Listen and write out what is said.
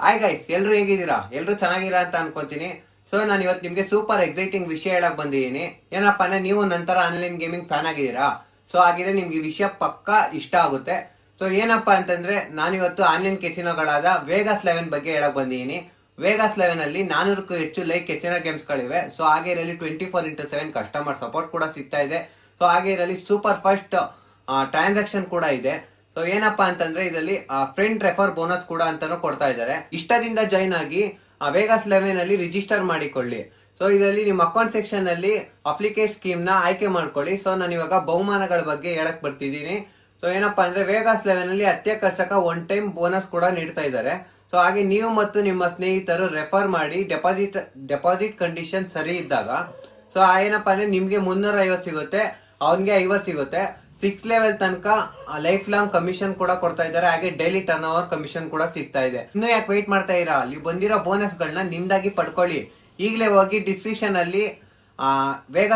Hi guys ಎಲ್ರು ಹೇಗಿದ್ದೀರಾ? ಎಲ್ಲರೂ ಚೆನ್ನಾಗಿರ ಅಂತ ಅನ್ಕೋತೀನಿ. ಸೊ ನಾನು ಇವತ್ತು ನಿಮಗೆ ಸೂಪರ್ ಎಕ್ಸೈಟಿಂಗ್ ವಿಷಯ ಹೇಳಕ್ ಬಂದಿದ್ದೀನಿ. ಏನಪ್ಪ ಅಂದ್ರೆ, ನೀವು ನಂತರ ಆನ್ಲೈನ್ ಗೇಮಿಂಗ್ ಫ್ಯಾನ್ ಆಗಿದ್ದೀರಾ? ಸೊ ಹಾಗಿದ್ರೆ ನಿಮ್ಗೆ ವಿಷಯ ಪಕ್ಕಾ ಇಷ್ಟ ಆಗುತ್ತೆ. ಸೊ ಏನಪ್ಪಾ ಅಂತಂದ್ರೆ ನಾನಿವತ್ತು ಆನ್ಲೈನ್ ಕೆಸಿನೋಗಳಾದ ವೇಗಾಸ್ ಲೆವೆನ್ ಬಗ್ಗೆ ಹೇಳಕ್ ಬಂದಿದ್ದೀನಿ. ವೇಗಾಸ್ ಲೆವೆನ್ ಅಲ್ಲಿ ನಾನೂರಕ್ಕೂ ಹೆಚ್ಚು ಲೈಕ್ ಕೆಸಿನೋ ಗೇಮ್ಸ್ ಗಳಿವೆ. ಸೊ ಹಾಗೆ ಇದರಲ್ಲಿ twenty four into seven customer support ಕೂಡ ಸಿಗ್ತಾ ಇದೆ. ಸೊ ಹಾಗೆ ಇದರಲ್ಲಿ ಸೂಪರ್ ಫಸ್ಟ್ ಟ್ರಾನ್ಸಾಕ್ಷನ್ ಕೂಡ ಇದೆ. ಸೊ ಏನಪ್ಪಾ ಅಂತಂದ್ರೆ ಇದರಲ್ಲಿ ಫ್ರೆಂಡ್ ರೆಫರ್ ಬೋನಸ್ ಕೂಡ ಅಂತಾನು ಕೊಡ್ತಾ ಇದ್ದಾರೆ. ಇಷ್ಟದಿಂದ ಜಾಯ್ನ್ ಆಗಿ ವೇಗಾಸ್ ಲೆವೆನ್ ಅಲ್ಲಿ ರಿಜಿಸ್ಟರ್ ಮಾಡಿಕೊಳ್ಳಿ. ಸೊ ಇದರಲ್ಲಿ ನಿಮ್ಮ ಅಕೌಂಟ್ ಸೆಕ್ಷನ್ ಅಲ್ಲಿ ಅಪ್ಲಿಕೇಟ್ ಸ್ಕೀಮ್ನ ಆಯ್ಕೆ ಮಾಡ್ಕೊಳ್ಳಿ. ಸೊ ನಾನು ಇವಾಗ ಬಹುಮಾನಗಳ ಬಗ್ಗೆ ಹೇಳಕ್ ಬರ್ತಿದ್ದೀನಿ. ಸೊ ಏನಪ್ಪಾ ಅಂದ್ರೆ ವೇಗಾಸ್ ಲೆವೆನ್ ಅಲ್ಲಿ ಅತ್ಯಾಕರ್ಷಕ ಒನ್ ಟೈಮ್ ಬೋನಸ್ ಕೂಡ ನೀಡ್ತಾ ಇದ್ದಾರೆ. ಸೊ ಹಾಗೆ ನೀವು ಮತ್ತು ನಿಮ್ಮ ಸ್ನೇಹಿತರು ರೆಫರ್ ಮಾಡಿ ಡೆಪಾಸಿಟ್ ಡೆಪಾಸಿಟ್ ಕಂಡೀಷನ್ ಸರಿ ಇದ್ದಾಗ ಸೊ ಏನಪ್ಪಾ ಅಂದ್ರೆ ನಿಮ್ಗೆ ಮುನ್ನೂರ ಸಿಗುತ್ತೆ, ಅವನ್ಗೆ ಐವತ್ತು ಸಿಗುತ್ತೆ. ಸಿಕ್ಸ್ ಲೆವೆಲ್ ತನಕ ಲೈಫ್ ಲಾಂಗ್ ಕಮಿಷನ್ ಕೂಡ ಕೊಡ್ತಾ ಇದ್ದಾರೆ. ಹಾಗೆ ಡೈಲಿ ಟರ್ನ್ ಓವರ್ ಕಮಿಷನ್ ಕೂಡ ಸಿಗ್ತಾ ಇದೆ. ಇನ್ನು ಯಾಕೆ ವೇಟ್ ಮಾಡ್ತಾ ಇರಾ ಅಲ್ಲಿ ಬಂದಿರೋ ಬೋನಸ್ ಗಳನ್ನ ನಿಮ್ದಾಗಿ ಪಡ್ಕೊಳ್ಳಿ. ಈಗಲೇ ಹೋಗಿ ಡಿಸ್ಕ್ರಿಪ್ಷನ್ ಅಲ್ಲಿ ವೇಗ